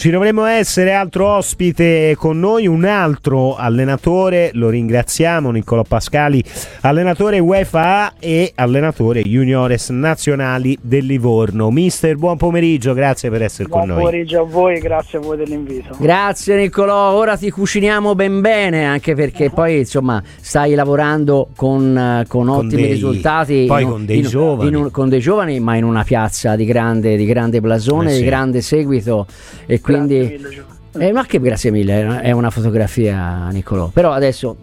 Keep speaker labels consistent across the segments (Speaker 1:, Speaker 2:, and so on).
Speaker 1: Ci dovremmo essere altro ospite con noi, un altro allenatore, lo ringraziamo, Niccolò Pascali, allenatore UEFA e allenatore juniores nazionali del Livorno. Mister, buon pomeriggio, grazie per essere
Speaker 2: buon
Speaker 1: con noi.
Speaker 2: Buon pomeriggio a voi grazie a voi dell'invito.
Speaker 3: Grazie Niccolò, ora ti cuciniamo ben bene, anche perché uh-huh. poi insomma stai lavorando con, con, con ottimi dei, risultati.
Speaker 1: Poi in, con dei in, giovani.
Speaker 3: In con dei giovani, ma in una piazza di grande, di grande blasone, eh sì. di grande seguito. E quindi... Eh, ma che grazie mille, è una fotografia Niccolò. Però adesso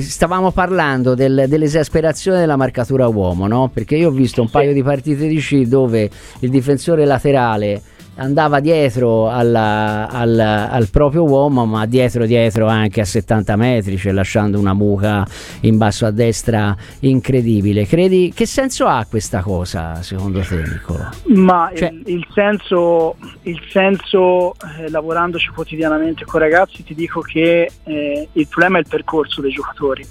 Speaker 3: stavamo parlando del, dell'esasperazione della marcatura uomo, no? Perché io ho visto un paio di partite di C dove il difensore laterale andava dietro alla, al, al, proprio uomo, ma dietro dietro anche a 70 metri, cioè lasciando una muca in basso a destra incredibile. Credi che senso ha questa cosa secondo te, Nicola?
Speaker 2: Ma cioè, il, il, senso, il senso eh, lavorandoci quotidianamente con i ragazzi, ti dico che eh, il problema è il percorso dei giocatori.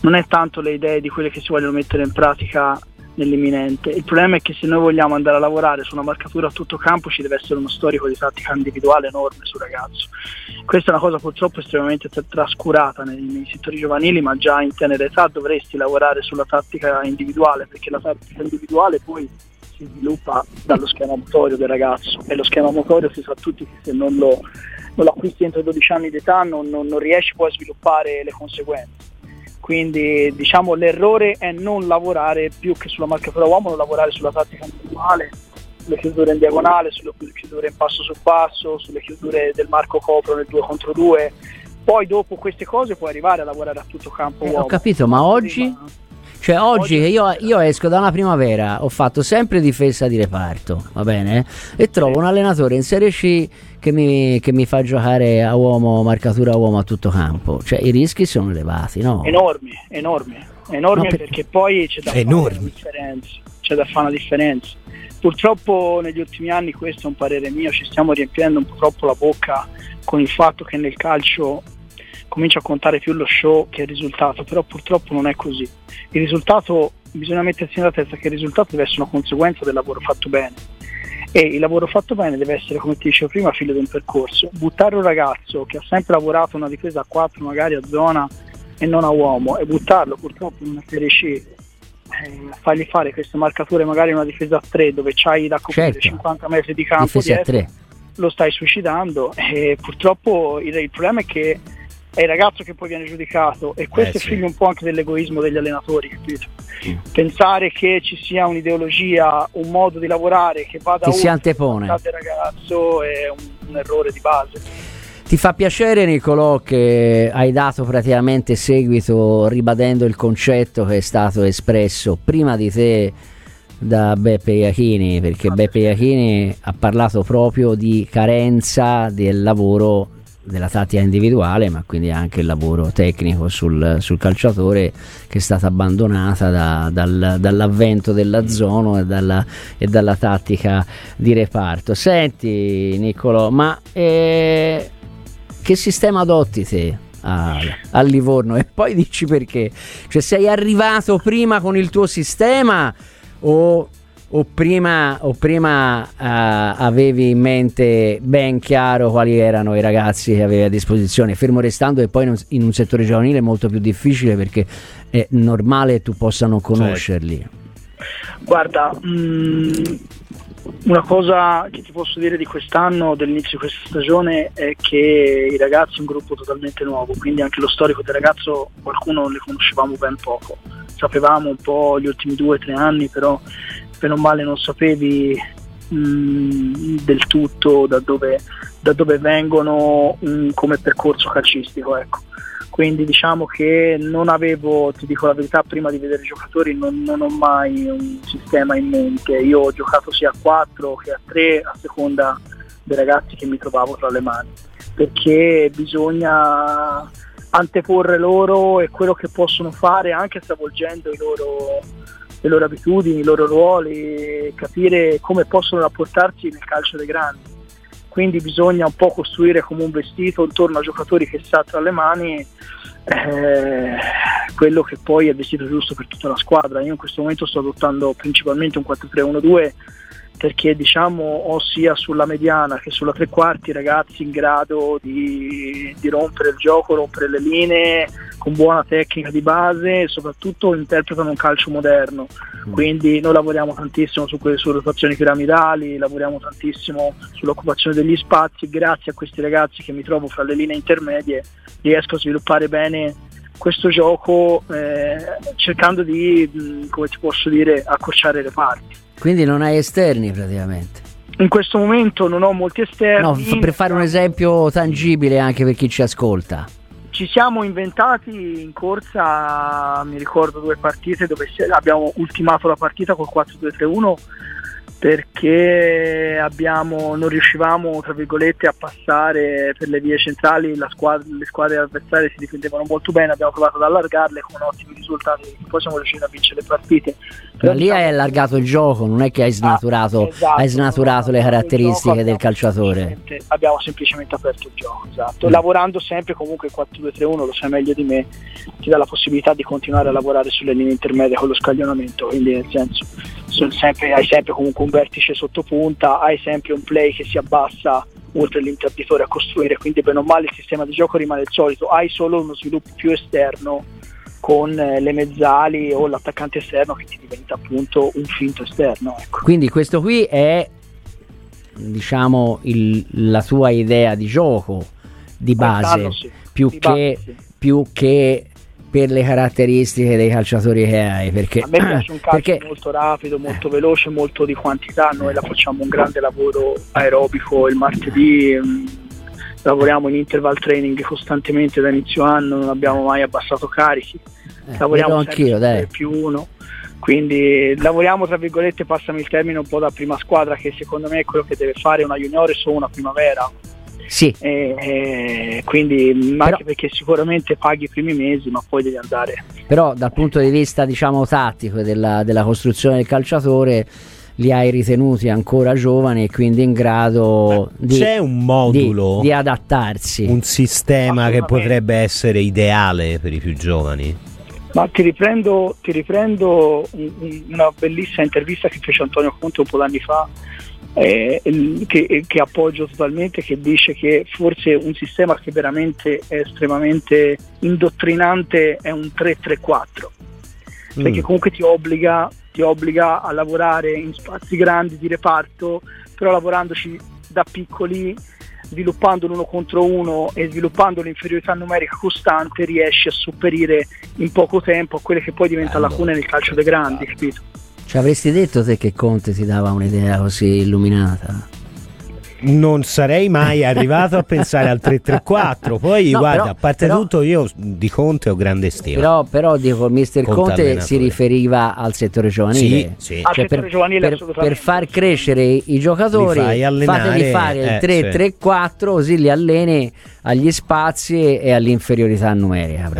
Speaker 2: Non è tanto le idee di quelle che si vogliono mettere in pratica nell'imminente. Il problema è che se noi vogliamo andare a lavorare su una marcatura a tutto campo ci deve essere uno storico di tattica individuale enorme sul ragazzo. Questa è una cosa purtroppo estremamente trascurata nei, nei settori giovanili, ma già in tenera età dovresti lavorare sulla tattica individuale, perché la tattica individuale poi si sviluppa dallo schema motorio del ragazzo e lo schema motorio si sa tutti che se non lo, non lo acquisti entro i 12 anni d'età non, non, non riesci poi a sviluppare le conseguenze quindi diciamo l'errore è non lavorare più che sulla marcatura uomo, non lavorare sulla tattica individuale, sulle chiusure in diagonale, sulle chiusure in passo su passo, sulle chiusure del Marco Copro nel 2 contro 2. Poi dopo queste cose puoi arrivare a lavorare a tutto campo
Speaker 3: eh,
Speaker 2: uomo.
Speaker 3: Ho capito, ma oggi... Prima, cioè oggi che io, io, esco da una primavera ho fatto sempre difesa di reparto, va bene? E trovo un allenatore in Serie C che mi, che mi, fa giocare a uomo, marcatura a uomo a tutto campo. Cioè i rischi sono elevati, no?
Speaker 2: Enormi, enormi, enormi no, per... perché poi c'è da
Speaker 1: enormi. fare una
Speaker 2: differenza. C'è da fare una differenza. Purtroppo negli ultimi anni, questo è un parere mio, ci stiamo riempiendo un po' troppo la bocca con il fatto che nel calcio comincia a contare più lo show che il risultato, però purtroppo non è così. Il risultato, bisogna mettersi nella testa che il risultato deve essere una conseguenza del lavoro fatto bene e il lavoro fatto bene deve essere, come ti dicevo prima, figlio di un percorso. Buttare un ragazzo che ha sempre lavorato una difesa a 4, magari a zona e non a uomo, e buttarlo purtroppo in una serie C, eh, fargli fare queste marcature magari in una difesa a 3 dove c'hai da coprire certo. 50 metri di campo dietro, lo stai suicidando e purtroppo il, il problema è che è il ragazzo che poi viene giudicato e questo eh, è figlio un po' anche dell'egoismo degli allenatori, capito? Mm. Pensare che ci sia un'ideologia, un modo di lavorare che vada
Speaker 3: che si antepone
Speaker 2: del ragazzo è un, un errore di base.
Speaker 3: Ti fa piacere Nicolò che hai dato praticamente seguito ribadendo il concetto che è stato espresso prima di te da Beppe Iachini perché Beppe Iachini ha parlato proprio di carenza del lavoro della tattica individuale, ma quindi anche il lavoro tecnico sul, sul calciatore che è stata abbandonata da, dal, dall'avvento della zona e dalla, e dalla, tattica di reparto. Senti Niccolò, ma eh, che sistema adotti te? A, a Livorno e poi dici perché cioè sei arrivato prima con il tuo sistema o o prima, o prima uh, avevi in mente ben chiaro quali erano i ragazzi che avevi a disposizione, fermo restando che poi in un, in un settore giovanile è molto più difficile perché è normale tu possa non conoscerli. Certo.
Speaker 2: Guarda, mh, mm, una cosa che ti posso dire di quest'anno, dell'inizio di questa stagione, è che i ragazzi è un gruppo totalmente nuovo, quindi anche lo storico del ragazzo qualcuno le conoscevamo ben poco. Sapevamo un po' gli ultimi due o tre anni, però bene o male non sapevi mh, mm, del tutto da dove, da dove vengono mh, mm, come percorso calcistico. Ecco. Quindi diciamo che non avevo, ti dico la verità, prima di vedere i giocatori non, non ho mai un sistema in mente. Io ho giocato sia a 4 che a 3 a seconda dei ragazzi che mi trovavo tra le mani, perché bisogna anteporre loro e quello che possono fare anche stravolgendo i loro, le loro abitudini, i loro ruoli, capire come possono rapportarsi nel calcio dei grandi. Quindi bisogna un po' costruire come un vestito intorno a giocatori che si ha tra le mani eh, quello che poi è il vestito giusto per tutta la squadra. Io in questo momento sto adottando principalmente un 4-3-1-2 perché diciamo ho sia sulla mediana che sulla tre quarti ragazzi in grado di, di rompere il gioco, rompere le linee con buona tecnica di base e soprattutto interpretano un calcio moderno. Mm. Quindi noi lavoriamo tantissimo su quelle su rotazioni piramidali, lavoriamo tantissimo sull'occupazione degli spazi, grazie a questi ragazzi che mi trovo fra le linee intermedie riesco a sviluppare bene questo gioco eh, cercando di, come ti posso dire, accorciare le parti.
Speaker 3: Quindi non hai esterni praticamente.
Speaker 2: In questo momento non ho molti esterni.
Speaker 3: No, per fare un esempio tangibile anche per chi ci ascolta.
Speaker 2: Ci siamo inventati in corsa, mi ricordo due partite dove abbiamo ultimato la partita col 4-2-3-1 perché abbiamo, non riuscivamo tra virgolette a passare per le vie centrali, squadra, le squadre avversarie si difendevano molto bene, abbiamo provato ad allargarle con ottimi risultati, poi siamo riusciti a vincere le partite.
Speaker 3: Però lì hai allargato il gioco, non è che hai snaturato, ah, esatto, hai snaturato le caratteristiche del calciatore.
Speaker 2: Abbiamo semplicemente aperto il gioco, esatto. Mm. Lavorando sempre comunque il 4-2-3-1, lo sai meglio di me, ti dà la possibilità di continuare a lavorare sulle linee intermedie con lo scaglionamento, quindi nel senso sempre, hai sempre comunque un vertice sotto punta, hai sempre un play che si abbassa oltre l'interditore a costruire, quindi bene o male il sistema di gioco rimane il solito, hai solo uno sviluppo più esterno con eh, le mezzali o l'attaccante esterno che ti diventa appunto un finto esterno. Ecco.
Speaker 3: Quindi questo qui è diciamo il, la tua idea di gioco di base, sì. più, di che, base sì. più che per le caratteristiche dei calciatori che hai. Perché,
Speaker 2: a me piace un calcio perché... molto rapido, molto veloce, molto di quantità. Noi la facciamo un grande lavoro aerobico il martedì. Mm, lavoriamo in interval training costantemente da inizio anno, non abbiamo mai abbassato carichi.
Speaker 3: Eh, lavoriamo anch'io, dai.
Speaker 2: più uno. Quindi lavoriamo tra virgolette, passami il termine, un po' da prima squadra che secondo me è quello che deve fare una juniores o una primavera
Speaker 3: sì.
Speaker 2: E, e quindi Però, anche perché sicuramente paghi i primi mesi, ma poi devi andare.
Speaker 3: Però dal punto di vista diciamo tattico della, della costruzione del calciatore li hai ritenuti ancora giovani e quindi in grado di,
Speaker 1: c'è un modulo
Speaker 3: di, di adattarsi
Speaker 1: un sistema che potrebbe essere ideale per i più giovani
Speaker 2: ma ti riprendo, ti riprendo una bellissima intervista che fece Antonio Conte un po' d'anni fa eh, che, che, appoggio totalmente, che dice che forse un sistema che veramente è estremamente indottrinante è un 3-3-4, mm. perché comunque ti obbliga, ti obbliga a lavorare in spazi grandi di reparto, però lavorandoci da piccoli sviluppando l'uno contro uno e sviluppando l'inferiorità numerica costante riesci a sopperire in poco tempo a quelle che poi diventano lacune nel calcio dei grandi, capito?
Speaker 3: Ci avresti detto te che Conte ti dava un'idea così illuminata?
Speaker 1: non sarei mai arrivato a pensare al 334. Poi, no, guarda, però, a parte però, tutto, io di Conte ho grande stima.
Speaker 3: Però, però dico, il mister Conte, Conte si riferiva al settore giovanile.
Speaker 1: Sì, sì.
Speaker 2: Cioè,
Speaker 3: per,
Speaker 2: giovanile
Speaker 3: per, per, far crescere i giocatori, fateli fare il 334, eh, così li alleni agli spazi e all'inferiorità numerica.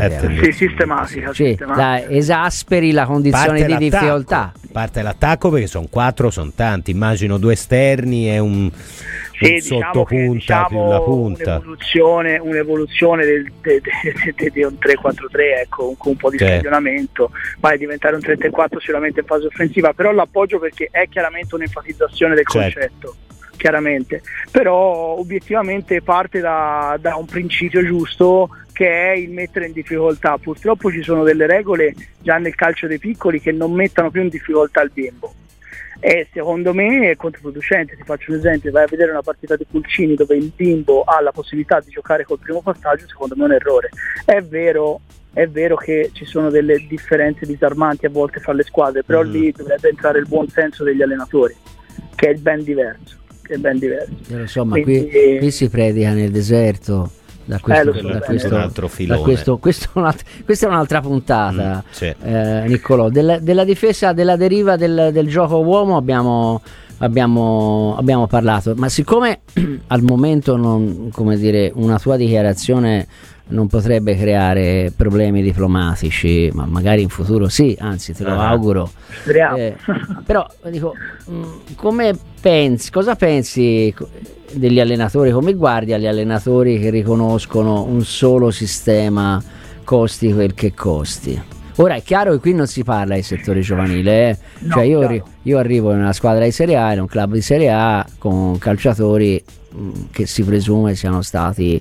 Speaker 2: Sì, sistematica.
Speaker 3: Sì, sistematica. Da, esasperi la condizione
Speaker 1: parte
Speaker 3: di difficoltà.
Speaker 1: Parte l'attacco perché sono quattro, sono tanti. Immagino due esterni e un sì, diciamo sottopunta diciamo più la punta.
Speaker 2: Un'evoluzione, un'evoluzione del, de, de, de, di un 3-4-3 ecco, con un po' di scaglionamento, vai a diventare un 3-3-4 sicuramente in fase offensiva, però l'appoggio perché è chiaramente un'enfatizzazione del certo. concetto chiaramente, però obiettivamente parte da, da, un principio giusto che è il mettere in difficoltà. Purtroppo ci sono delle regole già nel calcio dei piccoli che non mettono più in difficoltà il bimbo e secondo me è controproducente. Ti faccio un esempio: vai a vedere una partita di Pulcini dove il bimbo ha la possibilità di giocare col primo passaggio, secondo me è un errore. È vero, è vero che ci sono delle differenze disarmanti a volte fra le squadre, però mm. lì dovrebbe entrare il buon senso degli allenatori, che è ben diverso. Che è ben diverso.
Speaker 3: Eh, insomma, Quindi, qui, qui si predica nel deserto da questo, eh, so, da questo, un altro filone. Questo, questo questa è un'altra puntata, mm, sì. eh, Niccolò. Della, della, difesa, della deriva del, del gioco uomo abbiamo, abbiamo, abbiamo, parlato, ma siccome al momento non, dire, una tua dichiarazione non potrebbe creare problemi diplomatici, ma magari in futuro sì, anzi te lo uh-huh. auguro.
Speaker 2: Eh,
Speaker 3: però dico, mm, come pensi, cosa pensi degli allenatori, come guardi agli allenatori che riconoscono un solo sistema costi quel che costi? Ora è chiaro che qui non si parla di settore giovanile, eh? no, cioè io, io, arrivo in una squadra di Serie A, in un club di Serie A con calciatori che si presume siano stati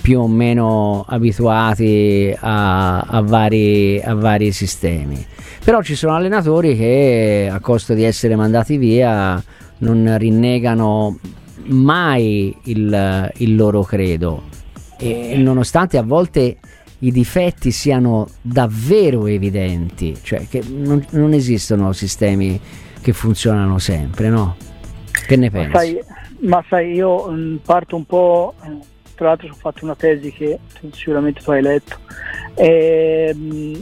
Speaker 3: più o meno abituati a, a, vari, a vari sistemi. Però ci sono allenatori che a costo di essere mandati via non rinnegano mai il, il loro credo e nonostante a volte i difetti siano davvero evidenti, cioè che non, non esistono sistemi che funzionano sempre, no? Che ne pensi?
Speaker 2: Sai, ma sai io mm, parto un po', eh, tra l'altro ho fatto una tesi che sicuramente tu hai letto, e, mm,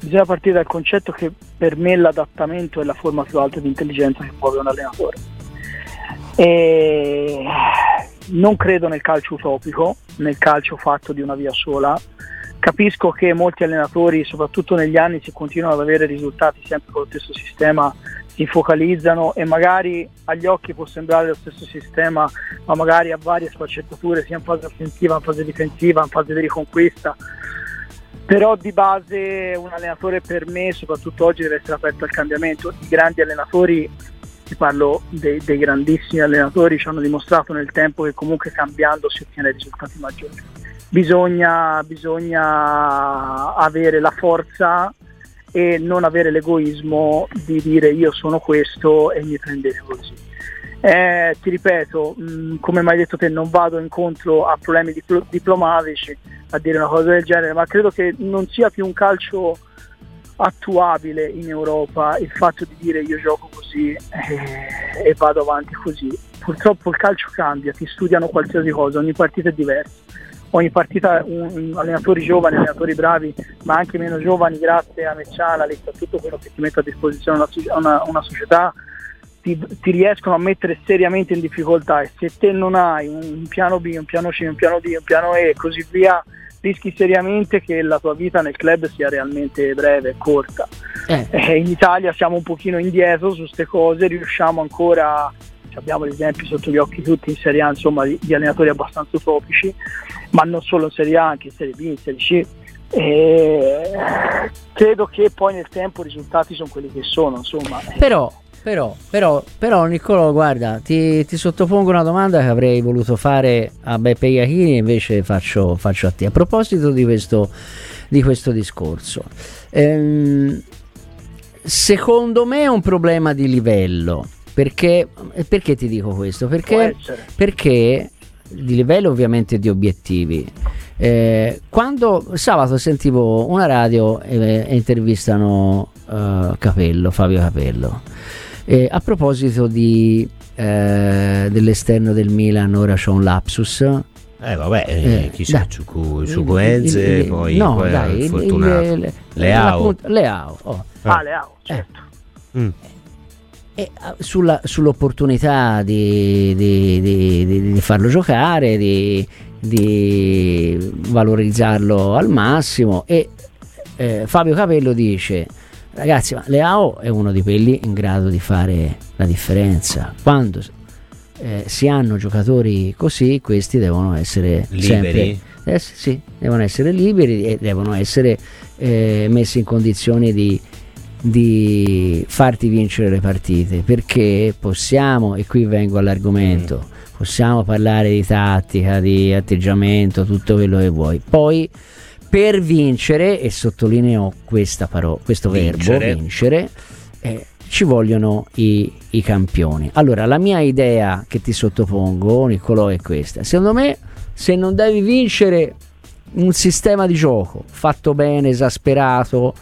Speaker 2: bisogna partire dal concetto che per me l'adattamento è la forma più alta di intelligenza che può avere un allenatore. E non credo nel calcio utopico, nel calcio fatto di una via sola. Capisco che molti allenatori, soprattutto negli anni, se continuano ad avere risultati sempre con lo stesso sistema, si focalizzano e magari agli occhi può sembrare lo stesso sistema, ma magari ha varie sfaccettature sia in fase offensiva, in fase difensiva, in fase di riconquista. Però di base un allenatore per me, soprattutto oggi, deve essere aperto al cambiamento. I grandi allenatori ti parlo dei, dei, grandissimi allenatori, ci hanno dimostrato nel tempo che comunque cambiando si ottiene risultati maggiori. Bisogna, bisogna avere la forza e non avere l'egoismo di dire io sono questo e mi prendete così. Eh, ti ripeto, mh, mm, come mai detto te, non vado incontro a problemi dipl- diplomatici a dire una cosa del genere, ma credo che non sia più un calcio attuabile in Europa il fatto di dire io gioco così eh, e vado avanti così. Purtroppo il calcio cambia, ti studiano qualsiasi cosa, ogni partita è diversa. Ogni partita un, un, allenatori giovani, allenatori bravi, ma anche meno giovani, grazie a Mecciana, a tutto quello che ti mette a disposizione una, una, una società, ti, ti, riescono a mettere seriamente in difficoltà e se te non hai un piano B, un piano C, un piano D, un piano E e così via, rischi seriamente che la tua vita nel club sia realmente breve e corta. Eh. Eh, in Italia siamo un pochino indietro su queste cose, riusciamo ancora, abbiamo gli esempi sotto gli occhi tutti in Serie A, insomma, di, di allenatori abbastanza utopici, ma non solo in Serie A, anche in Serie B, in Serie C. E credo che poi nel tempo i risultati sono quelli che sono, insomma.
Speaker 3: Però però, però, però Niccolò, guarda, ti, ti, sottopongo una domanda che avrei voluto fare a Beppe Iachini, invece faccio, faccio, a te. A proposito di questo, di questo discorso, ehm, secondo me è un problema di livello. Perché, perché ti dico questo? Perché, perché di livello ovviamente di obiettivi. Eh, quando sabato sentivo una radio e, e intervistano uh, Capello, Fabio Capello eh, a proposito di, eh, dell'esterno del Milan, ora c'è un lapsus.
Speaker 1: Eh vabbè, eh, chissà, dai, su, su Coenze, poi no, poi dai, fortunato. Il, il, Leao.
Speaker 3: Leao, oh.
Speaker 2: Ah, Leao, certo. Mm.
Speaker 3: E, sulla, sull'opportunità di, di, di, di, farlo giocare, di, valorizzarlo al massimo e eh, Fabio Capello dice Ragazzi, ma Leao è uno di quelli in grado di fare la differenza. Quando eh, si hanno giocatori così, questi devono essere
Speaker 1: liberi.
Speaker 3: Sempre, eh, sì, devono essere liberi e devono essere eh, messi in condizioni di, di, farti vincere le partite. Perché possiamo, e qui vengo all'argomento, mm. possiamo parlare di tattica, di atteggiamento, tutto quello che vuoi. Poi per vincere, e sottolineo paro- questo vincere. verbo, vincere, eh, ci vogliono i, i, campioni. Allora, la mia idea che ti sottopongo, Niccolò, è questa. Secondo me, se non devi vincere un sistema di gioco fatto bene, esasperato,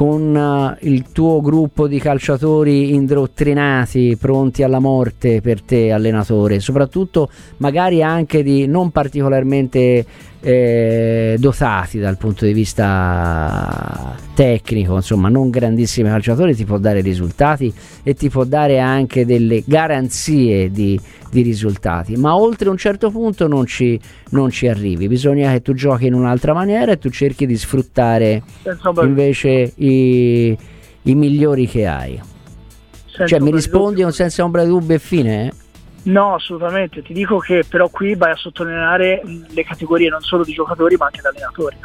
Speaker 3: con uh, il tuo gruppo di calciatori indottrinati, pronti alla morte per te, allenatore, soprattutto magari anche di non particolarmente eh, dotati dal punto di vista tecnico, insomma, non grandissimi calciatori, ti può dare risultati e ti può dare anche delle garanzie di, di risultati, ma oltre un certo punto non ci, non ci, arrivi. Bisogna che tu giochi in un'altra maniera e tu cerchi di sfruttare invece i, i migliori che hai. Cioè, mi rispondi senza ombra di dubbio e fine? Eh?
Speaker 2: No, assolutamente. Ti dico che però qui vai a sottolineare le categorie non solo di giocatori ma anche di allenatori.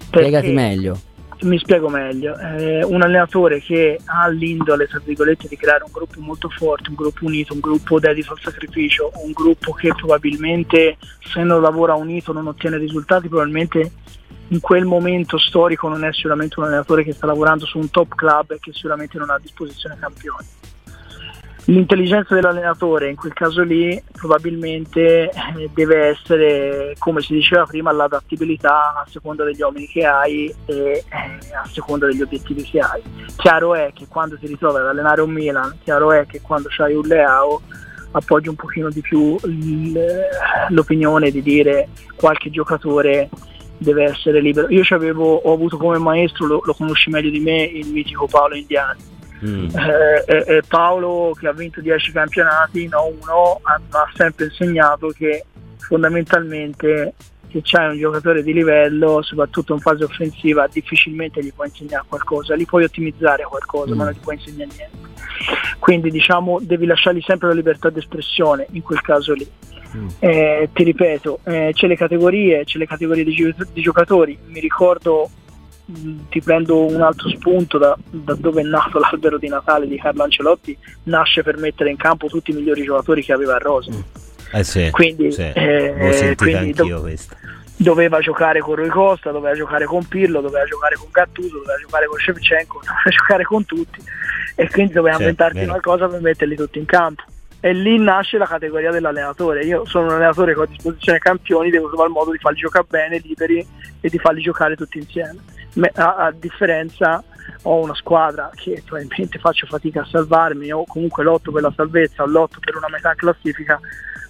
Speaker 3: Spiegati meglio.
Speaker 2: Mi spiego meglio, eh, un allenatore che ha l'indole, tra virgolette, di creare un gruppo molto forte, un gruppo unito, un gruppo dedito al sacrificio, un gruppo che probabilmente se non lavora unito non ottiene risultati, probabilmente in quel momento storico non è sicuramente un allenatore che sta lavorando su un top club e che sicuramente non ha a disposizione campioni l'intelligenza dell'allenatore in quel caso lì probabilmente eh, deve essere, come si diceva prima, l'adattabilità a seconda degli uomini che hai e eh, a seconda degli obiettivi che hai. Chiaro è che quando ti ritrovi ad allenare un Milan, chiaro è che quando hai un Leao appoggi un pochino di più l'opinione di dire qualche giocatore deve essere libero. Io avevo, ho avuto come maestro, lo, lo conosci meglio di me, il mitico Paolo Indiani Mm. Eh, eh, Paolo che ha vinto 10 campionati, no uno, ha, ha sempre insegnato che fondamentalmente se c'hai un giocatore di livello, soprattutto in fase offensiva, difficilmente gli puoi insegnare qualcosa, gli puoi ottimizzare qualcosa, mm. ma non gli puoi insegnare niente. Quindi diciamo devi lasciargli sempre la libertà d'espressione in quel caso lì. Mm. Eh, ti ripeto, eh, c'è le categorie, c'è le categorie di, di giocatori, mi ricordo ti prendo un altro spunto da, da, dove è nato l'albero di Natale di Carlo Ancelotti, nasce per mettere in campo tutti i migliori giocatori che aveva a Rosa. Mm.
Speaker 1: Eh sì,
Speaker 2: quindi,
Speaker 1: sì. Eh, quindi do-
Speaker 2: doveva giocare con Rui Costa, doveva giocare con Pirlo, doveva giocare con Gattuso, doveva giocare con Shevchenko, doveva giocare con tutti e quindi doveva certo, inventarti vero. qualcosa per metterli tutti in campo. E lì nasce la categoria dell'allenatore. Io sono un allenatore che ho a disposizione campioni, devo trovare il modo di farli giocare bene, liberi e di farli giocare tutti insieme a, a differenza ho una squadra che probabilmente faccio fatica a salvarmi o comunque lotto per la salvezza o lotto per una metà classifica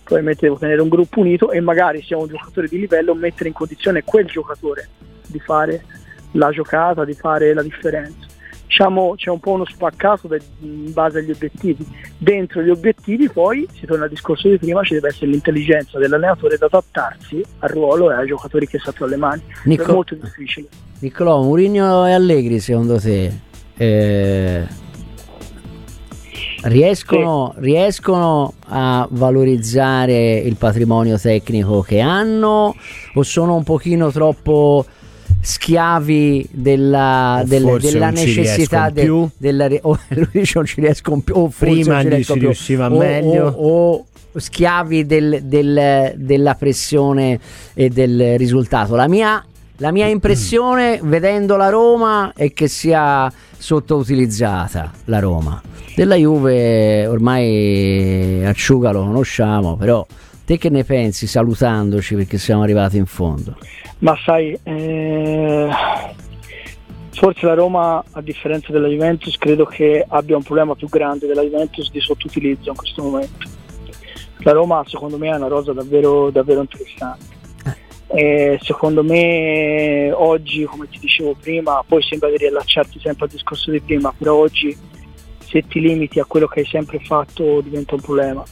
Speaker 2: probabilmente devo tenere un gruppo unito e magari se ho un giocatore di livello mettere in condizione quel giocatore di fare la giocata, di fare la differenza diciamo, c'è un po' uno spaccato in base agli obiettivi. Dentro gli obiettivi poi, si torna al discorso di prima, ci deve essere l'intelligenza dell'allenatore ad adattarsi al ruolo e ai giocatori che sta alle mani. Nico- è molto difficile.
Speaker 3: Niccolò, Murigno e Allegri secondo te eh, riescono, sì. riescono a valorizzare il patrimonio tecnico che hanno o sono un pochino troppo schiavi della, del, della necessità de, della, oh, lui dice non ci riescono più o
Speaker 1: prima ci, ci riusciva o, meglio.
Speaker 3: o, o schiavi del, del, della pressione e del risultato. La mia, la mia impressione vedendo la Roma è che sia sottoutilizzata la Roma della Juve ormai Acciuga lo conosciamo però te che ne pensi salutandoci perché siamo arrivati in fondo
Speaker 2: ma sai, eh, forse la Roma, a differenza della Juventus, credo che abbia un problema più grande della Juventus di sottoutilizzo in questo momento. La Roma, secondo me, è una rosa davvero, davvero interessante. E secondo me oggi, come ti dicevo prima, poi sembra di riallacciarti sempre al discorso di prima, però oggi se ti limiti a quello che hai sempre fatto diventa un problema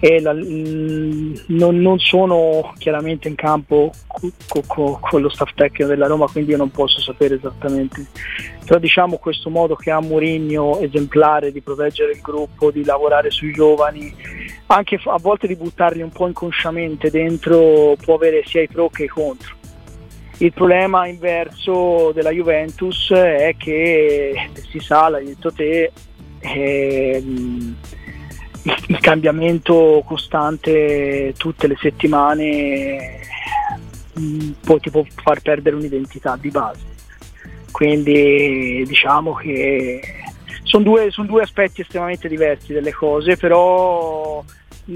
Speaker 2: la, mm, non, non, sono chiaramente in campo con co, co, co lo staff tecnico della Roma quindi io non posso sapere esattamente. Però diciamo questo modo che ha Mourinho esemplare di proteggere il gruppo di lavorare sui giovani anche a volte di buttarli un po' inconsciamente dentro può avere sia i pro che i contro. Il problema inverso della Juventus è che si sa, l'hai detto te, eh, il cambiamento costante tutte le settimane mm, poi ti può far perdere un'identità di base. Quindi diciamo che sono due, sono due aspetti estremamente diversi delle cose, però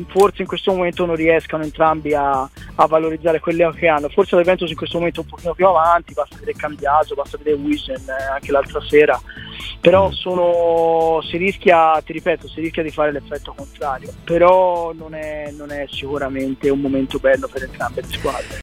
Speaker 2: forse in questo momento non riescano entrambi a, a valorizzare quelle che hanno. Forse la Juventus in questo momento è un pochino più avanti, basta vedere Cambiaso, basta vedere Wisen eh, anche l'altra sera, però mm. sono, si rischia, ti ripeto, si rischia di fare l'effetto contrario, però non è, non è sicuramente un momento bello per entrambe le squadre.